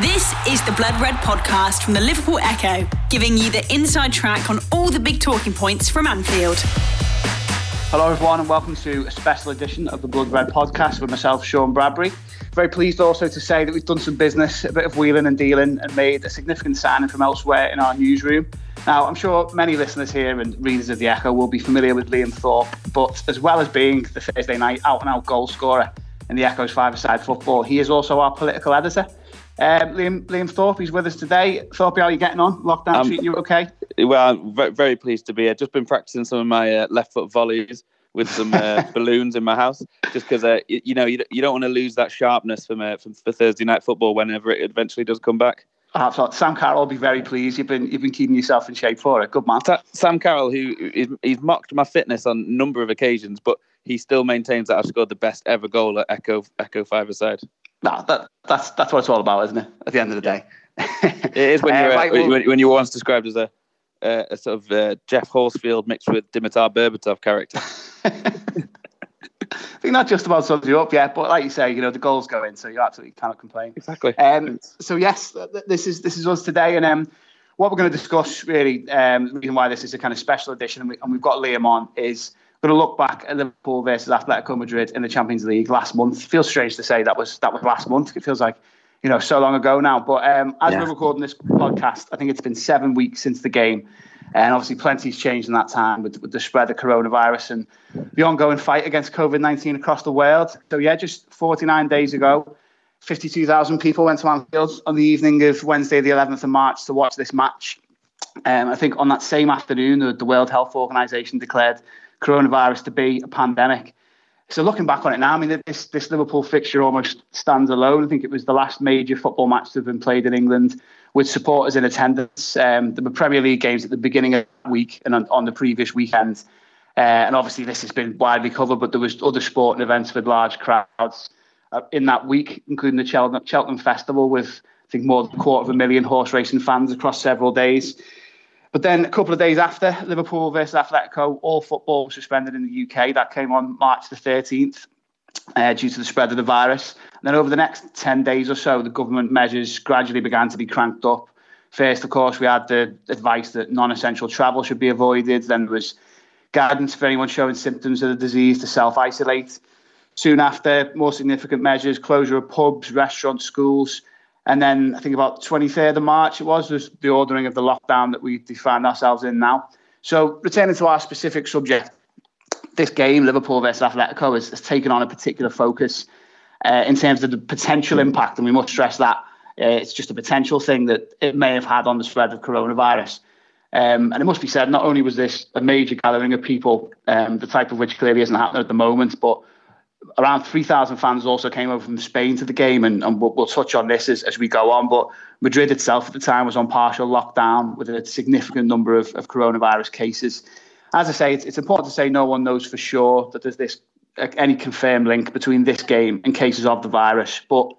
This is the Blood Red podcast from the Liverpool Echo, giving you the inside track on all the big talking points from Anfield. Hello, everyone, and welcome to a special edition of the Blood Red podcast with myself, Sean Bradbury. Very pleased also to say that we've done some business, a bit of wheeling and dealing, and made a significant signing from elsewhere in our newsroom. Now, I'm sure many listeners here and readers of the Echo will be familiar with Liam Thorpe, but as well as being the Thursday night out and out goal scorer in the Echo's five-a-side football, he is also our political editor. Um, Liam, Liam Thorpe, he's with us today. Thorpe, how are you getting on? Lockdown um, treating you okay? Well, I'm very pleased to be here. Just been practicing some of my uh, left foot volleys with some uh, balloons in my house, just because uh, you, you, know you, you don't want to lose that sharpness from, uh, from for Thursday night football whenever it eventually does come back. Absolutely. Sam Carroll will be very pleased. You've been you've been keeping yourself in shape for it. Good man. Sam Carroll, who is, he's mocked my fitness on a number of occasions, but he still maintains that I've scored the best ever goal at Echo Echo Five Aside. No, that, that's that's what it's all about, isn't it? At the end of the day, it is when you're uh, right, well, when, when, you were once described as a uh, a sort of uh, Geoff Horsfield mixed with Dimitar Berbatov character. I think that just about sums you up, yeah. But like you say, you know, the goals go in, so you absolutely cannot complain. Exactly. Um, so yes, this is this is us today, and um, what we're going to discuss really, um, the reason why this is a kind of special edition, and, we, have got Liam on, is going to look back at Liverpool versus Atletico Madrid in the Champions League last month. Feels strange to say that was that was last month. It feels like you know so long ago now. But um, as yeah. we're recording this podcast, I think it's been seven weeks since the game. And obviously, plenty's changed in that time with, with the spread of coronavirus and the ongoing fight against COVID 19 across the world. So, yeah, just 49 days ago, 52,000 people went to Anfield on the evening of Wednesday, the 11th of March, to watch this match. Um, I think on that same afternoon, the, the World Health Organization declared coronavirus to be a pandemic. So looking back on it now, I mean, this this Liverpool fixture almost stands alone. I think it was the last major football match to have been played in England with supporters in attendance. Um, there were Premier League games at the beginning of the week and on, on the previous weekend. Uh, and obviously, this has been widely covered, but there was other sporting events with large crowds uh, in that week, including the Cheltenham, Cheltenham Festival with I think more than a quarter of a million horse racing fans across several days. But then a couple of days after Liverpool versus Atletico, all football was suspended in the UK. That came on March the 13th uh, due to the spread of the virus. And then over the next 10 days or so, the government measures gradually began to be cranked up. First, of course, we had the advice that non essential travel should be avoided. Then there was guidance for anyone showing symptoms of the disease to self isolate. Soon after, more significant measures closure of pubs, restaurants, schools. And then I think about 23rd of March it was, was the ordering of the lockdown that we find ourselves in now. So, returning to our specific subject, this game, Liverpool versus Atletico, has, has taken on a particular focus uh, in terms of the potential impact, and we must stress that uh, it's just a potential thing that it may have had on the spread of coronavirus. Um, and it must be said, not only was this a major gathering of people, um, the type of which clearly isn't happening at the moment, but around 3,000 fans also came over from Spain to the game, and, and we'll, we'll, touch on this as, as we go on. But Madrid itself at the time was on partial lockdown with a significant number of, of coronavirus cases as I say, it's, it's important to say no one knows for sure that there's this any confirmed link between this game and cases of the virus. But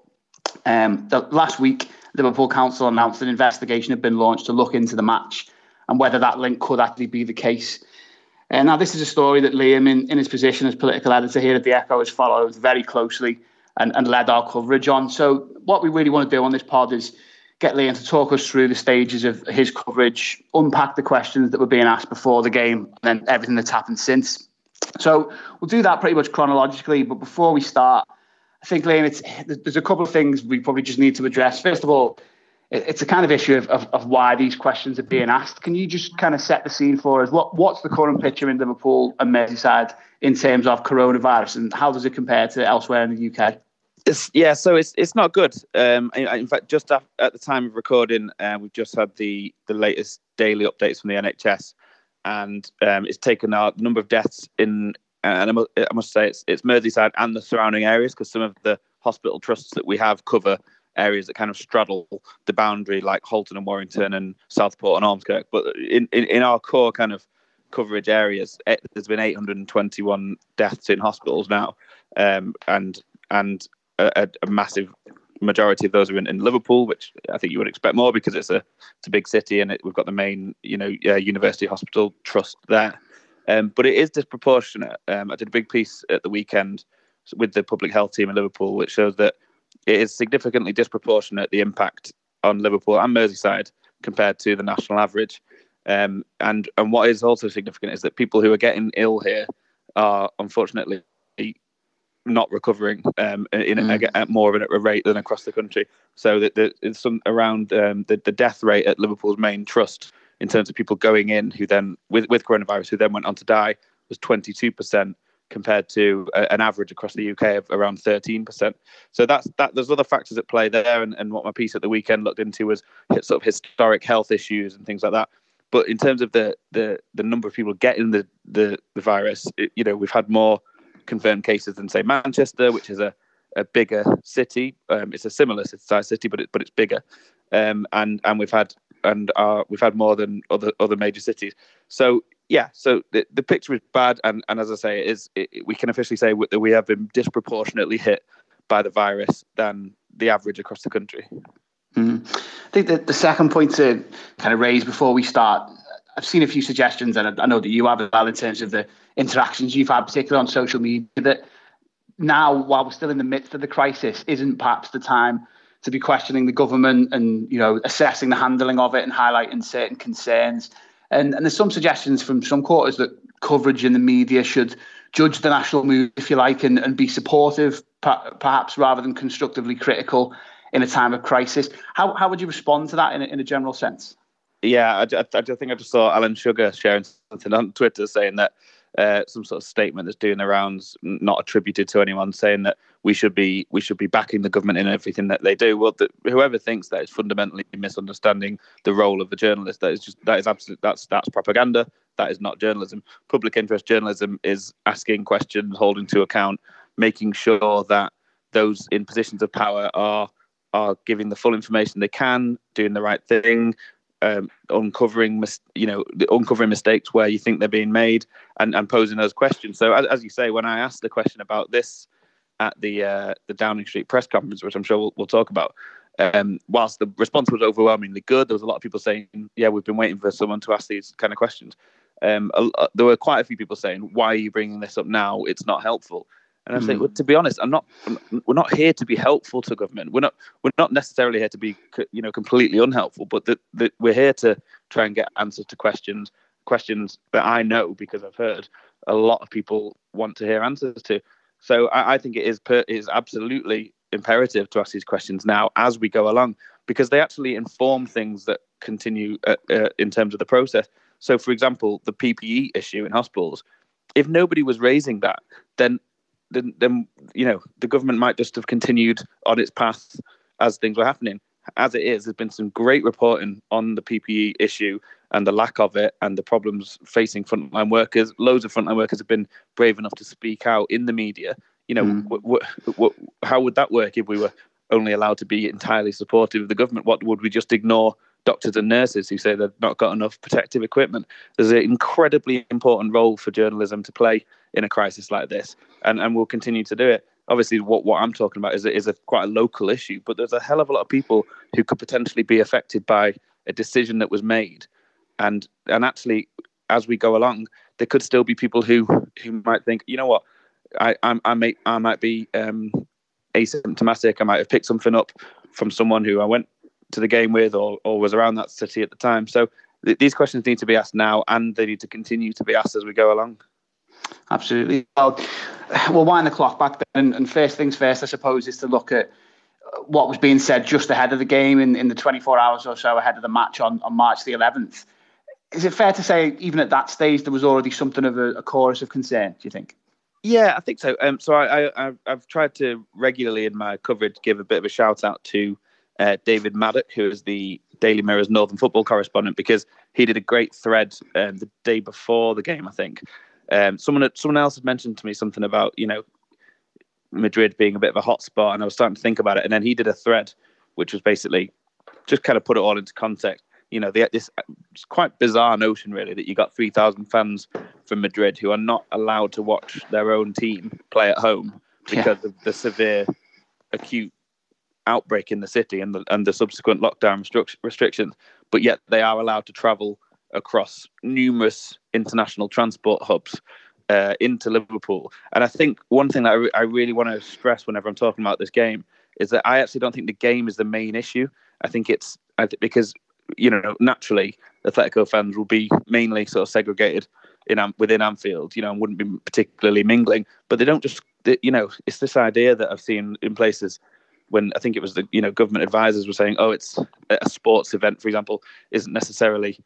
um, the, last week, Liverpool Council announced an investigation had been launched to look into the match and whether that link could actually be the case. Uh, now, this is a story that Liam, in, in his position as political editor here at the Echo, has followed very closely and, and led our coverage on. So, what we really want to do on this pod is get Liam to talk us through the stages of his coverage, unpack the questions that were being asked before the game, and then everything that's happened since. So we'll do that pretty much chronologically. But before we start, I think, Liam, there's a couple of things we probably just need to address. First of all, it's a kind of issue of, of, of, why these questions are being asked. Can you just kind of set the scene for us? What What's the current picture in Liverpool and Merseyside in terms of coronavirus, and how does it compare to elsewhere in the UK? It's, yeah, so it's it's not good. Um, in fact, just at the time of recording, uh, we've just had the the latest daily updates from the NHS, and um, it's taken our number of deaths in, and I must, I must say it's it's Merseyside and the surrounding areas because some of the hospital trusts that we have cover areas that kind of straddle the boundary, like Halton and Warrington and Southport and Ormskirk. But in, in, in our core kind of coverage areas, it, eh, there's been 821 deaths in hospitals now, um, and and a, a massive majority of those are in, in, Liverpool, which I think you would expect more because it's a it's a big city and it, we've got the main you know uh, University Hospital Trust there. Um, but it is disproportionate. Um, I did a big piece at the weekend with the public health team in Liverpool, which shows that it is significantly disproportionate the impact on Liverpool and Merseyside compared to the national average. Um, and and what is also significant is that people who are getting ill here are unfortunately not recovering um, in mm. at more of a rate than across the country. So that there's some around um, the, the death rate at Liverpool's main trust in terms of people going in who then with with coronavirus who then went on to die was 22 percent compared to an average across the UK of around 13%. So that's that. There's other factors at play there, and, and what my piece at the weekend looked into was sort of historic health issues and things like that. But in terms of the the the number of people getting the the, the virus, it, you know, we've had more confirmed cases than say Manchester, which is a a bigger city. Um, it's a similar size city, but it, but it's bigger. Um, and and we've had and uh, we've had more than other other major cities. So yeah, so the, the picture is bad, and, and as I say, it is it, we can officially say that we have been disproportionately hit by the virus than the average across the country. Mm. I think that the second point to kind of raise before we start, I've seen a few suggestions, and I know that you have as well in terms of the interactions you've had, particularly on social media, that now, while we're still in the midst of the crisis, isn't perhaps the time to be questioning the government and you know assessing the handling of it and highlighting certain concerns. And, and there's some suggestions from some quarters that coverage in the media should judge the national mood, if you like, and, and be supportive, perhaps rather than constructively critical in a time of crisis. How, how would you respond to that in a, in a general sense? Yeah, I, I, I think I just saw Alan Sugar sharing something on Twitter saying that uh, some sort of statement that's doing the rounds, not attributed to anyone, saying that we should be we should be backing the government in everything that they do. Well, the, whoever thinks that is fundamentally misunderstanding the role of a journalist. That is just that is absolute that's that's propaganda. That is not journalism. Public interest journalism is asking questions, holding to account, making sure that those in positions of power are are giving the full information they can, doing the right thing, um, uncovering, mis- you know, uncovering mistakes where you think they're being made, and, and posing those questions. So, as, as you say, when I asked the question about this at the uh, the Downing Street press conference, which I'm sure we'll, we'll talk about, um, whilst the response was overwhelmingly good, there was a lot of people saying, "Yeah, we've been waiting for someone to ask these kind of questions." Um, uh, there were quite a few people saying, "Why are you bringing this up now? It's not helpful." And I mm. well, to be honest, I'm not. We're not here to be helpful to government. We're not. We're not necessarily here to be, you know, completely unhelpful. But that that we're here to try and get answers to questions, questions that I know because I've heard a lot of people want to hear answers to. So I, I think it is per, it is absolutely imperative to ask these questions now as we go along because they actually inform things that continue uh, uh, in terms of the process. So, for example, the PPE issue in hospitals. If nobody was raising that, then then, then you know the government might just have continued on its path as things were happening. As it is, there's been some great reporting on the PPE issue and the lack of it and the problems facing frontline workers. Loads of frontline workers have been brave enough to speak out in the media. You know, mm. w- w- w- how would that work if we were only allowed to be entirely supportive of the government? What would we just ignore doctors and nurses who say they've not got enough protective equipment. There's an incredibly important role for journalism to play in a crisis like this, and, and we'll continue to do it. Obviously, what, what I'm talking about is is a quite a local issue, but there's a hell of a lot of people who could potentially be affected by a decision that was made, and and actually, as we go along, there could still be people who who might think, you know what, I I, I may I might be um, asymptomatic. I might have picked something up from someone who I went to the game with or, or was around that city at the time. So th- these questions need to be asked now and they need to continue to be asked as we go along. Absolutely. Well, we'll wind the clock back then. And first things first, I suppose, is to look at what was being said just ahead of the game in, in the 24 hours or so ahead of the match on, on March the 11th. Is it fair to say, even at that stage, there was already something of a, a chorus of concern, do you think? Yeah, I think so. Um, so I, I, I've tried to regularly in my coverage give a bit of a shout out to uh, David Maddock, who is the Daily Mirror's Northern football correspondent, because he did a great thread um, the day before the game. I think um, someone someone else had mentioned to me something about you know Madrid being a bit of a hotspot, and I was starting to think about it. And then he did a thread, which was basically just kind of put it all into context. You know, the, this it's quite bizarre notion, really, that you got three thousand fans from Madrid who are not allowed to watch their own team play at home because yeah. of the severe acute outbreak in the city and the, and the subsequent lockdown restrictions, but yet they are allowed to travel across numerous international transport hubs uh, into Liverpool. And I think one thing that I, re- I really want to stress whenever I'm talking about this game is that I actually don't think the game is the main issue. I think it's I th- because you know naturally Atletico fans will be mainly sort of segregated in within Anfield, you know, and wouldn't be particularly mingling. But they don't just, they, you know, it's this idea that I've seen in places when I think it was the you know government advisors were saying, oh, it's a sports event, for example, isn't necessarily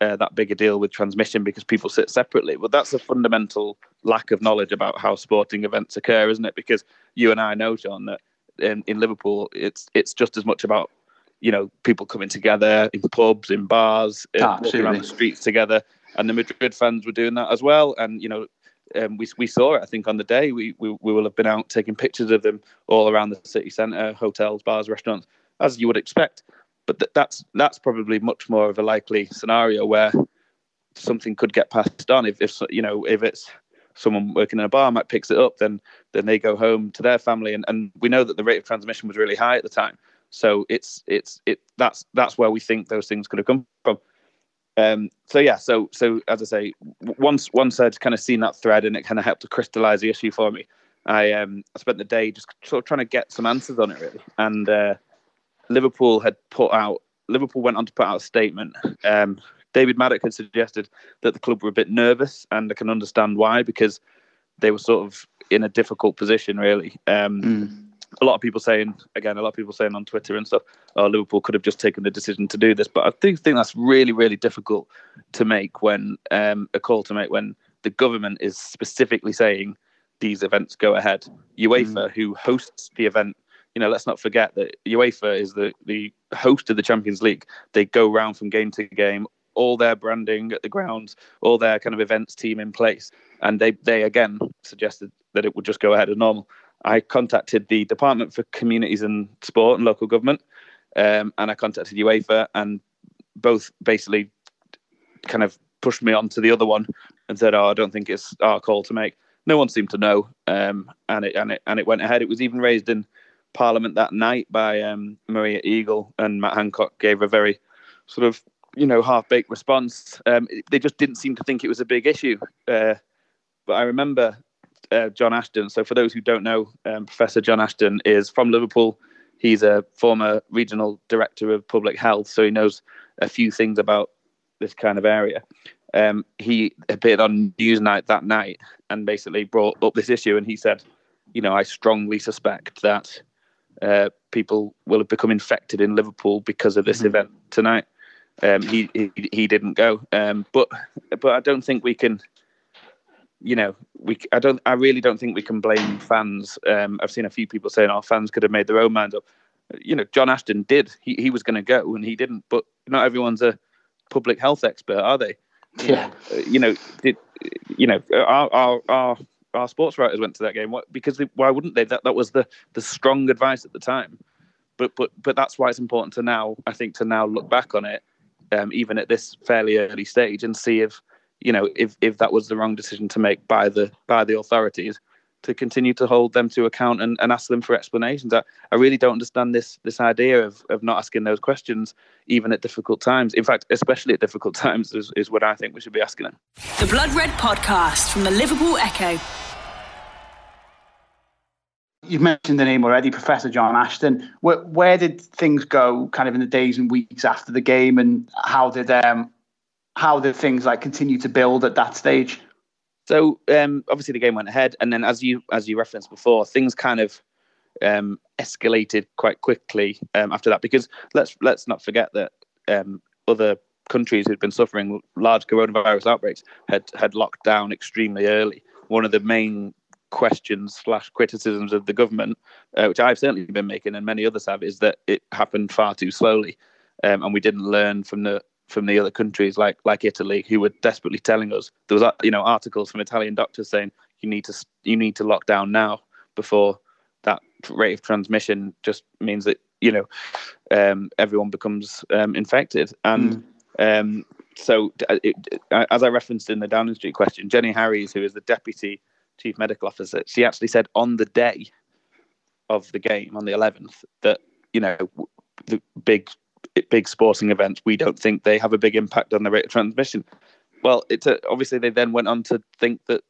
uh, that big a deal with transmission because people sit separately. But that's a fundamental lack of knowledge about how sporting events occur, isn't it? Because you and I know, John, that in, in Liverpool, it's it's just as much about you know people coming together in pubs, in bars, ah, walking around the streets together, and the Madrid fans were doing that as well. And you know, um, we we saw it. I think on the day we, we we will have been out taking pictures of them all around the city centre, hotels, bars, restaurants, as you would expect. But th- that's that's probably much more of a likely scenario where something could get passed on. If if you know if it's someone working in a bar might picks it up, then then they go home to their family, and, and we know that the rate of transmission was really high at the time. So it's it's it that's that's where we think those things could have come. Um, so yeah, so so as I say, once once I'd kind of seen that thread and it kind of helped to crystallize the issue for me, I um I spent the day just sort of trying to get some answers on it really. And uh, Liverpool had put out Liverpool went on to put out a statement. Um, David Maddock had suggested that the club were a bit nervous, and I can understand why because they were sort of in a difficult position really. Um, mm a lot of people saying again, a lot of people saying on Twitter and stuff, oh, Liverpool could have just taken the decision to do this. But I think think that's really, really difficult to make when um, a call to make when the government is specifically saying these events go ahead. UEFA, mm. who hosts the event, you know, let's not forget that UEFA is the the host of the Champions League. They go round from game to game, all their branding at the grounds, all their kind of events team in place, and they they again suggested that it would just go ahead as normal. I contacted the Department for Communities and Sport and Local Government, um, and I contacted UEFA, and both basically kind of pushed me on to the other one and said, "Oh, I don't think it's our call to make." No one seemed to know, um, and it and it and it went ahead. It was even raised in Parliament that night by um, Maria Eagle, and Matt Hancock gave a very sort of you know half baked response. Um, they just didn't seem to think it was a big issue. Uh, but I remember uh, John Ashton. So, for those who don't know, um, Professor John Ashton is from Liverpool. He's a former regional director of public health, so he knows a few things about this kind of area. Um, he appeared on Newsnight that night and basically brought up this issue. And he said, "You know, I strongly suspect that uh, people will have become infected in Liverpool because of this mm-hmm. event tonight." Um, he, he, he didn't go, um, but but I don't think we can you know, we I don't I really don't think we can blame fans. Um, I've seen a few people saying our oh, fans could have made their own mind up. You know, John Ashton did. He he was going to go and he didn't. But not everyone's a public health expert, are they? Yeah. Uh, you know, did you know our our our, our sports writers went to that game? What, because they, why wouldn't they? That that was the the strong advice at the time. But but but that's why it's important to now. I think to now look back on it, um, even at this fairly early stage, and see if you know, if if that was the wrong decision to make by the by the authorities, to continue to hold them to account and, and ask them for explanations. I, I really don't understand this this idea of, of not asking those questions even at difficult times. In fact, especially at difficult times is, is what I think we should be asking them. The Blood Red Podcast from the Liverpool Echo. You've mentioned the name already, Professor John Ashton. Where, where did things go kind of in the days and weeks after the game and how did um, how the things like continue to build at that stage? So um, obviously the game went ahead, and then as you as you referenced before, things kind of um, escalated quite quickly um, after that. Because let's let's not forget that um, other countries who'd been suffering large coronavirus outbreaks had had locked down extremely early. One of the main questions slash criticisms of the government, uh, which I've certainly been making and many others have, is that it happened far too slowly, um, and we didn't learn from the from the other countries like like Italy who were desperately telling us there was you know articles from Italian doctors saying you need to you need to lock down now before that rate of transmission just means that you know um, everyone becomes um, infected and mm. um, so it, as I referenced in the Downing Street question, Jenny Harries, who is the deputy chief medical officer, she actually said on the day of the game on the 11th that you know the big big sporting events, we don't think they have a big impact on the rate of transmission. Well, it's a, obviously they then went on to think that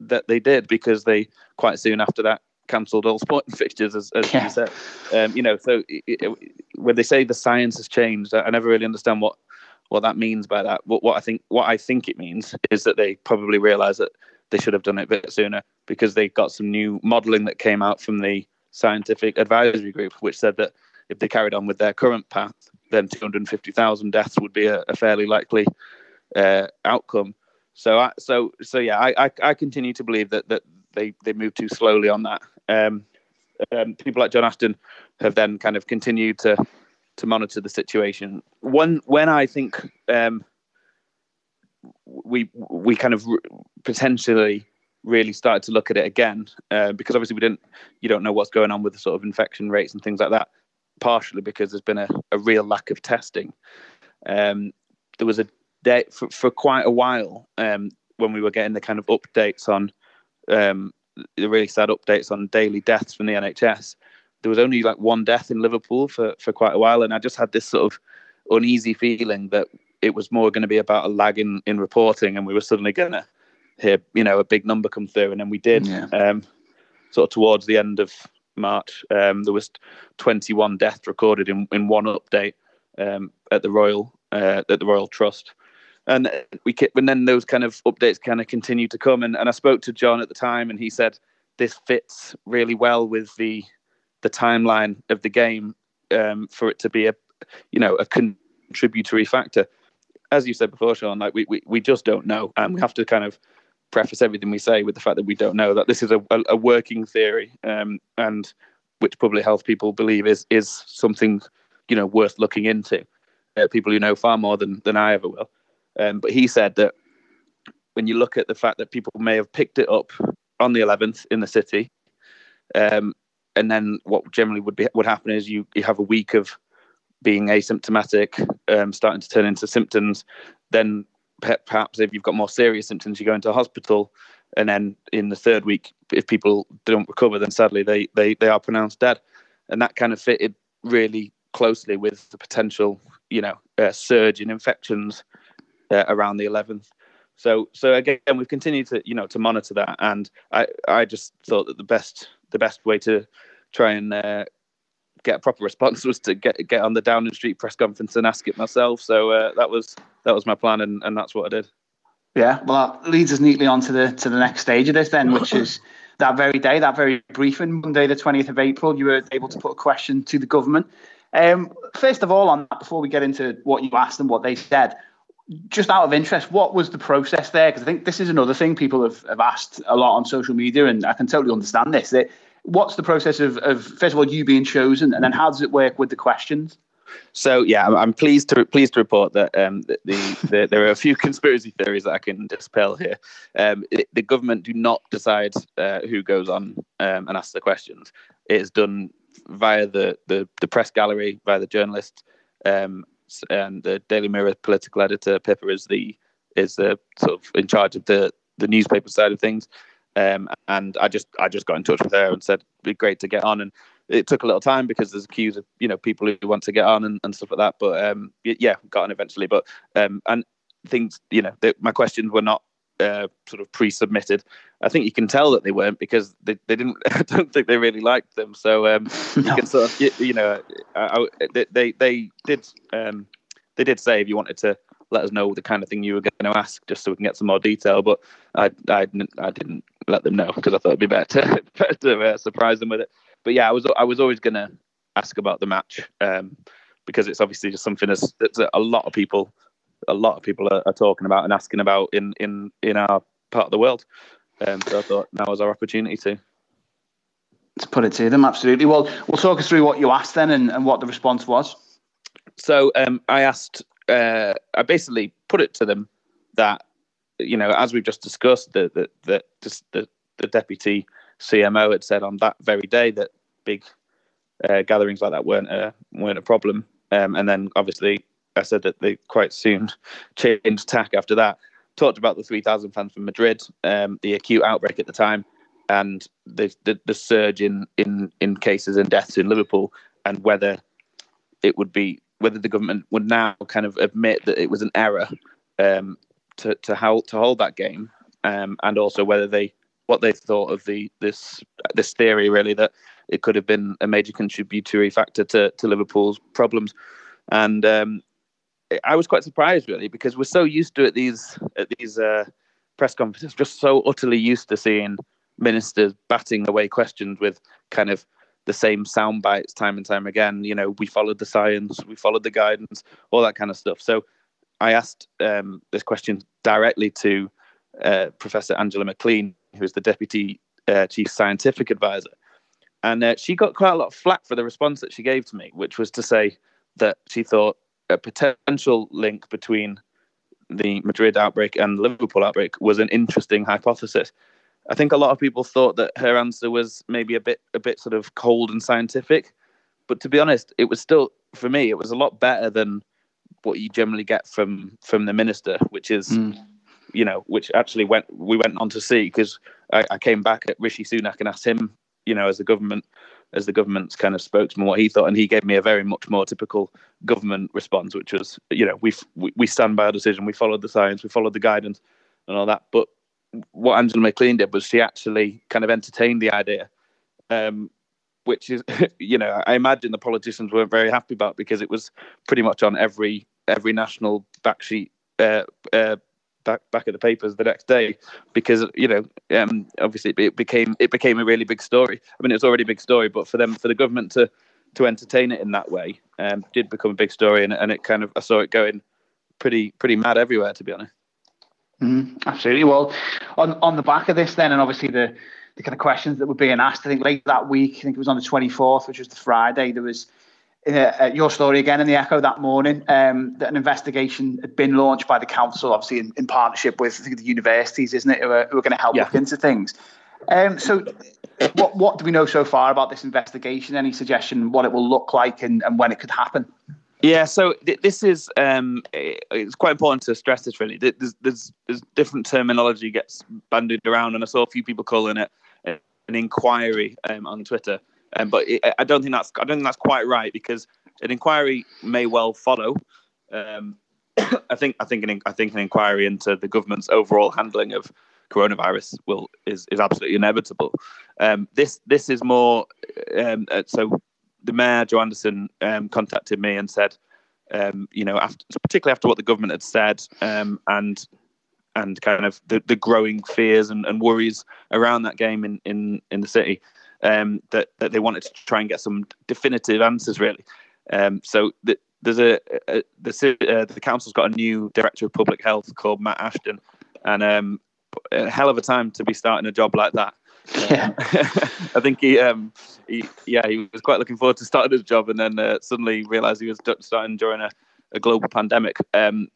that they did because they quite soon after that cancelled all sporting fixtures, as, as yeah. you said. Um, you know, so it, it, when they say the science has changed, I never really understand what what that means by that. What, what I think what I think it means is that they probably realise that they should have done it a bit sooner because they got some new modelling that came out from the scientific advisory group, which said that if they carried on with their current path, then 250,000 deaths would be a, a fairly likely uh, outcome. So, I, so, so yeah, I, I, I, continue to believe that that they they moved too slowly on that. Um, um, people like John Ashton have then kind of continued to to monitor the situation. When when I think um, we we kind of potentially really started to look at it again uh, because obviously we didn't you don't know what's going on with the sort of infection rates and things like that partially because there's been a, a real lack of testing um, there was a day for, for quite a while um, when we were getting the kind of updates on um, the really sad updates on daily deaths from the NHS there was only like one death in Liverpool for for quite a while and I just had this sort of uneasy feeling that it was more going to be about a lag in, in reporting and we were suddenly going to hear you know a big number come through, and then we did. Yeah. Um, sort of towards the end of March, um, there was 21 deaths recorded in, in one update um, at the Royal uh, at the Royal Trust, and we and then those kind of updates kind of continued to come. And, and I spoke to John at the time, and he said this fits really well with the the timeline of the game um, for it to be a you know a contributory factor. As you said before, Sean, like we, we, we just don't know, and we have to kind of preface everything we say with the fact that we don't know that this is a, a, working theory um, and which public health people believe is is something you know worth looking into. Uh, people who know far more than than I ever will. Um, but he said that when you look at the fact that people may have picked it up on the 11th in the city, um, and then what generally would be would happen is you you have a week of being asymptomatic, um, starting to turn into symptoms, then perhaps if you've got more serious symptoms, you go into hospital, and then in the third week, if people don't recover, then sadly they they they are pronounced dead, and that kind of fitted really closely with the potential, you know, uh, surge in infections uh, around the 11th. So so again, we've continued to you know to monitor that, and I I just thought that the best the best way to try and uh, get a proper response was to get get on the Downing Street press conference and ask it myself. So uh, that was that was my plan, and, and that's what I did. Yeah, well, that leads us neatly on to the to the next stage of this then, which is that very day, that very briefing, Monday the twentieth of April. You were able to put a question to the government. Um, first of all, on that, before we get into what you asked and what they said, just out of interest, what was the process there? Because I think this is another thing people have, have asked a lot on social media, and I can totally understand this. That what's the process of, of first of all you being chosen, and then how does it work with the questions? So yeah, I'm, pleased to pleased to report that um, the, the, the, there are a few conspiracy theories that I can dispel here. Um, it, the government do not decide uh, who goes on um, and asks the questions. It is done via the, the, the press gallery, via the journalists, um, and the Daily Mirror political editor Pippa is the is the sort of in charge of the the newspaper side of things. Um, and I just I just got in touch with her and said it'd be great to get on. And it took a little time because there's a queues of you know people who want to get on and, and stuff like that. But um, yeah, got on eventually. But um, and things you know they, my questions were not uh, sort of pre-submitted. I think you can tell that they weren't because they, they didn't. I don't think they really liked them. So um, no. you can sort of you, you know I, I, they they did um, they did say if you wanted to let us know the kind of thing you were going to ask, just so we can get some more detail. But I I, I didn't let them know because I thought it'd be better to, better to uh, surprise them with it. But yeah, I was I was always going to ask about the match um, because it's obviously just something that's, that's a lot of people a lot of people are, are, talking about and asking about in in in our part of the world. Um, so I thought now was our opportunity to. To put it to them, absolutely. Well, we'll talk us through what you asked then and, and what the response was. So um, I asked, uh, I basically put it to them that, you know, as we've just discussed, that the, the, the, the deputy CMO had said on that very day that big uh, gatherings like that weren't a, weren't a problem. Um, and then obviously I said that they quite soon changed tack after that. Talked about the 3,000 fans from Madrid, um, the acute outbreak at the time, and the, the, the surge in, in in cases and deaths in Liverpool, and whether it would be whether the government would now kind of admit that it was an error um, to to how to hold that game, um, and also whether they what they thought of the this this theory really that it could have been a major contributory factor to to Liverpool's problems, and um, I was quite surprised really because we're so used to it these at these uh, press conferences, just so utterly used to seeing ministers batting away questions with kind of the same sound bites time and time again. You know, we followed the science, we followed the guidance, all that kind of stuff. So I asked um, this question directly to uh, Professor Angela McLean, who is the deputy uh, chief scientific advisor, and uh, she got quite a lot of flack for the response that she gave to me, which was to say that she thought a potential link between the Madrid outbreak and the Liverpool outbreak was an interesting hypothesis. I think a lot of people thought that her answer was maybe a bit a bit sort of cold and scientific, but to be honest, it was still for me it was a lot better than what you generally get from from the minister, which is mm. you know which actually went we went on to see because I, I, came back at Rishi Sunak and asked him you know as the government as the government's kind of spokesman what he thought, and he gave me a very much more typical government response, which was you know we we stand by our decision, we followed the science, we followed the guidance, and all that, but what Angela McLean did was she actually kind of entertained the idea, um, which is, you know, I imagine the politicians weren't very happy about because it was pretty much on every every national backsheet uh, uh, back back of the papers the next day because you know um, obviously it became it became a really big story. I mean, it was already a big story, but for them for the government to to entertain it in that way um, did become a big story, and, and it kind of I saw it going pretty pretty mad everywhere, to be honest. Mm, absolutely. Well, on on the back of this, then, and obviously the the kind of questions that were being asked, I think late that week, I think it was on the 24th, which was the Friday, there was uh, uh, your story again in the Echo that morning um, that an investigation had been launched by the council, obviously in, in partnership with the universities, isn't it, who are, who are going to help yeah. look into things. Um, so, what what do we know so far about this investigation? Any suggestion what it will look like and, and when it could happen? Yeah, so th- this is um, it's quite important to stress this. Really, there's, there's, there's different terminology gets bandied around, and I saw a few people calling it an inquiry um, on Twitter. Um, but it, I don't think that's I don't think that's quite right because an inquiry may well follow. Um, I think I think an I think an inquiry into the government's overall handling of coronavirus will is is absolutely inevitable. Um, this this is more um, uh, so the mayor Joe Anderson um, contacted me and said, um, you know, after, particularly after what the government had said, um, and and kind of the, the growing fears and, and worries around that game in in in the city, um, that that they wanted to try and get some definitive answers, really. Um, so the, there's a, a the uh, the council's got a new director of public health called Matt Ashton, and um, a hell of a time to be starting a job like that. Yeah. I think he, um, he, yeah, he was quite looking forward to starting his job, and then uh, suddenly realised he was starting during a, a global pandemic. Um,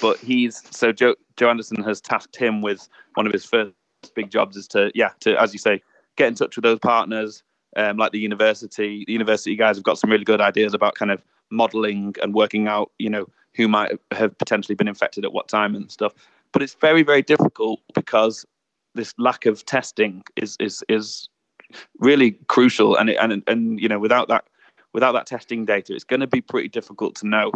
but he's so Joe, Joe Anderson has tasked him with one of his first big jobs is to, yeah, to as you say, get in touch with those partners, um, like the university. The university guys have got some really good ideas about kind of modelling and working out, you know, who might have potentially been infected at what time and stuff. But it's very, very difficult because this lack of testing is is is really crucial, and it, and and you know without that without that testing data, it's going to be pretty difficult to know.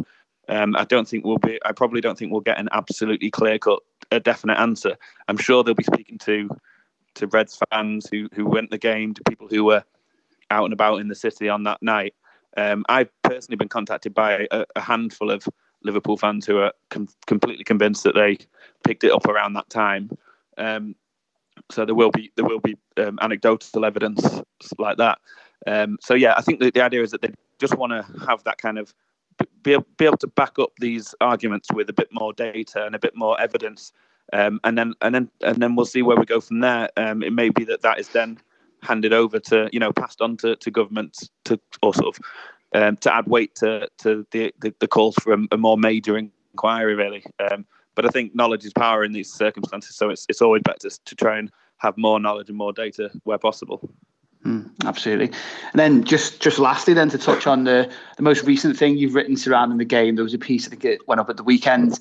Um, I don't think we'll be. I probably don't think we'll get an absolutely clear cut, a definite answer. I'm sure they'll be speaking to to Reds fans who who went the game, to people who were out and about in the city on that night. Um, I've personally been contacted by a, a handful of Liverpool fans who are com- completely convinced that they picked it up around that time. Um, so there will be there will be um, anecdotal evidence like that. Um, so yeah, I think the, the idea is that they just want to have that kind of be, be able to back up these arguments with a bit more data and a bit more evidence, um, and then and then and then we'll see where we go from there. Um, it may be that that is then handed over to you know passed on to, to governments to or sort of um, to add weight to to the, the, the calls for a, a, more major inquiry really. Um, but I think knowledge is power in these circumstances, so it's it's always better to try and have more knowledge and more data where possible. Mm, absolutely. And then just just lastly, then to touch on the the most recent thing you've written surrounding the game, there was a piece I think it went up at the weekend,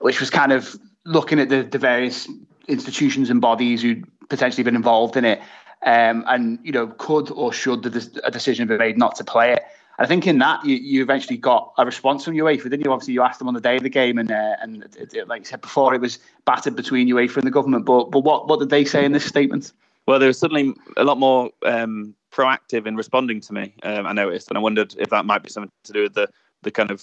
which was kind of looking at the the various institutions and bodies who'd potentially been involved in it, um, and you know could or should the, a decision be made not to play it. I think in that you, you eventually got a response from UEFA, didn't you? Obviously, you asked them on the day of the game, and uh, and it, it, like you said before, it was battered between UEFA and the government. But but what what did they say in this statement? Well, they were suddenly a lot more um, proactive in responding to me. Um, I noticed, and I wondered if that might be something to do with the the kind of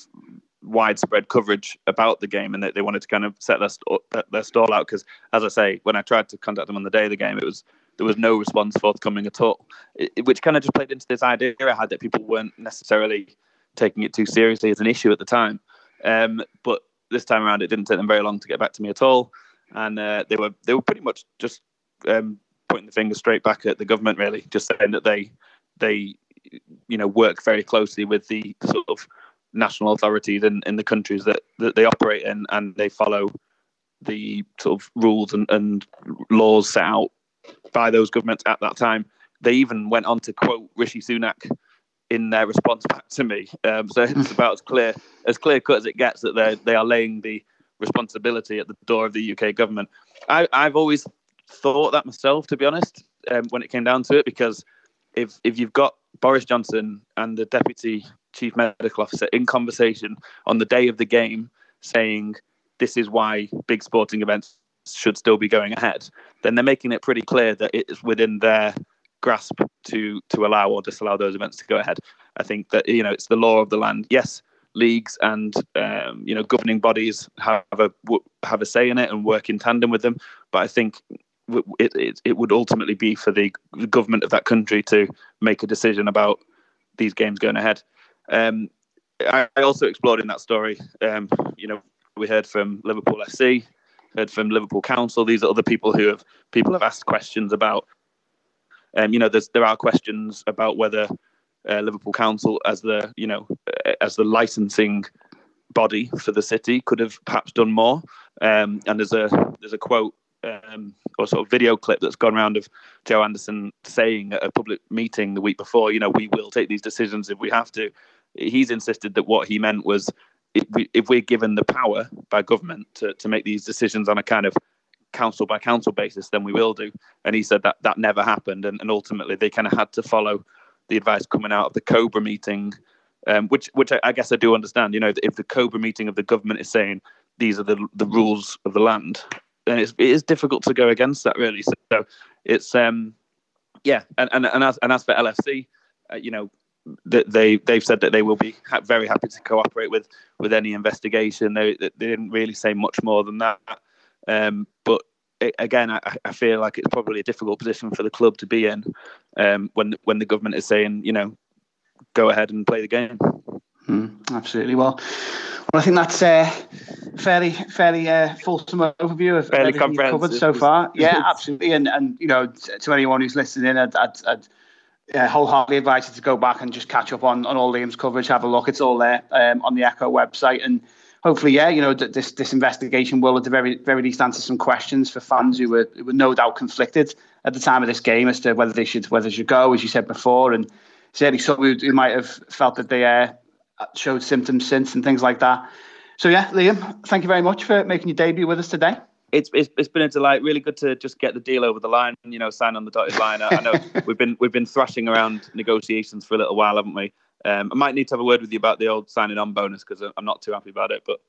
widespread coverage about the game, and that they wanted to kind of set their their stall out. Because, as I say, when I tried to contact them on the day of the game, it was there was no response forthcoming at all, it, which kind of just played into this idea I had that people weren't necessarily taking it too seriously as an issue at the time. Um, but this time around, it didn't take them very long to get back to me at all, and uh, they were they were pretty much just um, pointing the finger straight back at the government, really, just saying that they they you know work very closely with the sort of national authorities in, in the countries that, that they operate in, and they follow the sort of rules and, and laws set out by those governments at that time. They even went on to quote Rishi Sunak in their response back to me. Um, so it's about as clear as clear cut as it gets that they they are laying the responsibility at the door of the UK government. I, I've always thought that myself, to be honest, um, when it came down to it, because if if you've got Boris Johnson and the deputy chief medical officer in conversation on the day of the game saying this is why big sporting events should still be going ahead, then they're making it pretty clear that it's within their grasp to to allow or disallow those events to go ahead. I think that you know it's the law of the land. Yes, leagues and um, you know governing bodies have a have a say in it and work in tandem with them. But I think it, it, it would ultimately be for the government of that country to make a decision about these games going ahead. Um, I, I, also explored in that story. Um, you know, we heard from Liverpool FC, heard from Liverpool Council. These are other people who have people have asked questions about. Um, you know, there are questions about whether uh, Liverpool Council, as the you know, uh, as the licensing body for the city, could have perhaps done more. Um, and there's a there's a quote um, or sort of video clip that's gone around of Joe Anderson saying at a public meeting the week before, you know, we will take these decisions if we have to. He's insisted that what he meant was if, we, we're given the power by government to, to make these decisions on a kind of council by council basis, then we will do. And he said that that never happened. And, and ultimately, they kind of had to follow the advice coming out of the COBRA meeting, um, which which I, I, guess I do understand. You know, if the COBRA meeting of the government is saying these are the the rules of the land, then it's, it is difficult to go against that really. So, so it's um, yeah, and and and as and as for LFC, uh, you know, they they've said that they will be ha- very happy to cooperate with with any investigation. They they didn't really say much more than that. Um, but it, again, I, I, feel like it's probably a difficult position for the club to be in um, when when the government is saying, you know, go ahead and play the game. Mm, absolutely. Well, well, I think that's a uh, fairly fairly uh, fulsome overview of fairly everything you've covered so far. Yeah, absolutely. And and you know, to anyone who's listening, I'd, I'd, I'd uh, wholeheartedly you to go back and just catch up on on all Liam's coverage. Have a look; it's all there um, on the Echo website, and hopefully, yeah, you know, this this investigation will at the very very least answer some questions for fans who were who were no doubt conflicted at the time of this game as to whether they should whether they should go, as you said before, and certainly some who, who might have felt that they uh, showed symptoms since and things like that. So yeah, Liam, thank you very much for making your debut with us today. It's, it's, it's been a delight. Really good to just get the deal over the line. You know, sign on the dotted line. I, know we've been we've been thrashing around negotiations for a little while, haven't we? Um, I might need to have a word with you about the old signing on bonus because I'm not too happy about it. But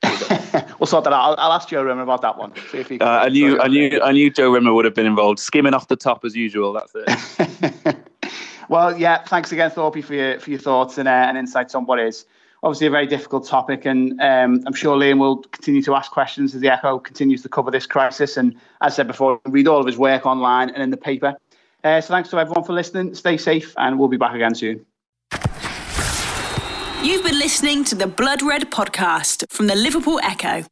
we'll sort that out. I'll, I'll, ask Joe Rimmer about that one. See if he. Uh, I knew I knew I knew Joe Rimmer would have been involved, skimming off the top as usual. That's it. well, yeah. Thanks again, Thorpe, for your for your thoughts and, uh, and insights on what is obviously a very difficult topic, and um, I'm sure Liam will continue to ask questions as the Echo continues to cover this crisis. And as I said before, read all of his work online and in the paper. Uh, so thanks to everyone for listening. Stay safe, and we'll be back again soon. You've been listening to the Blood Red podcast from the Liverpool Echo.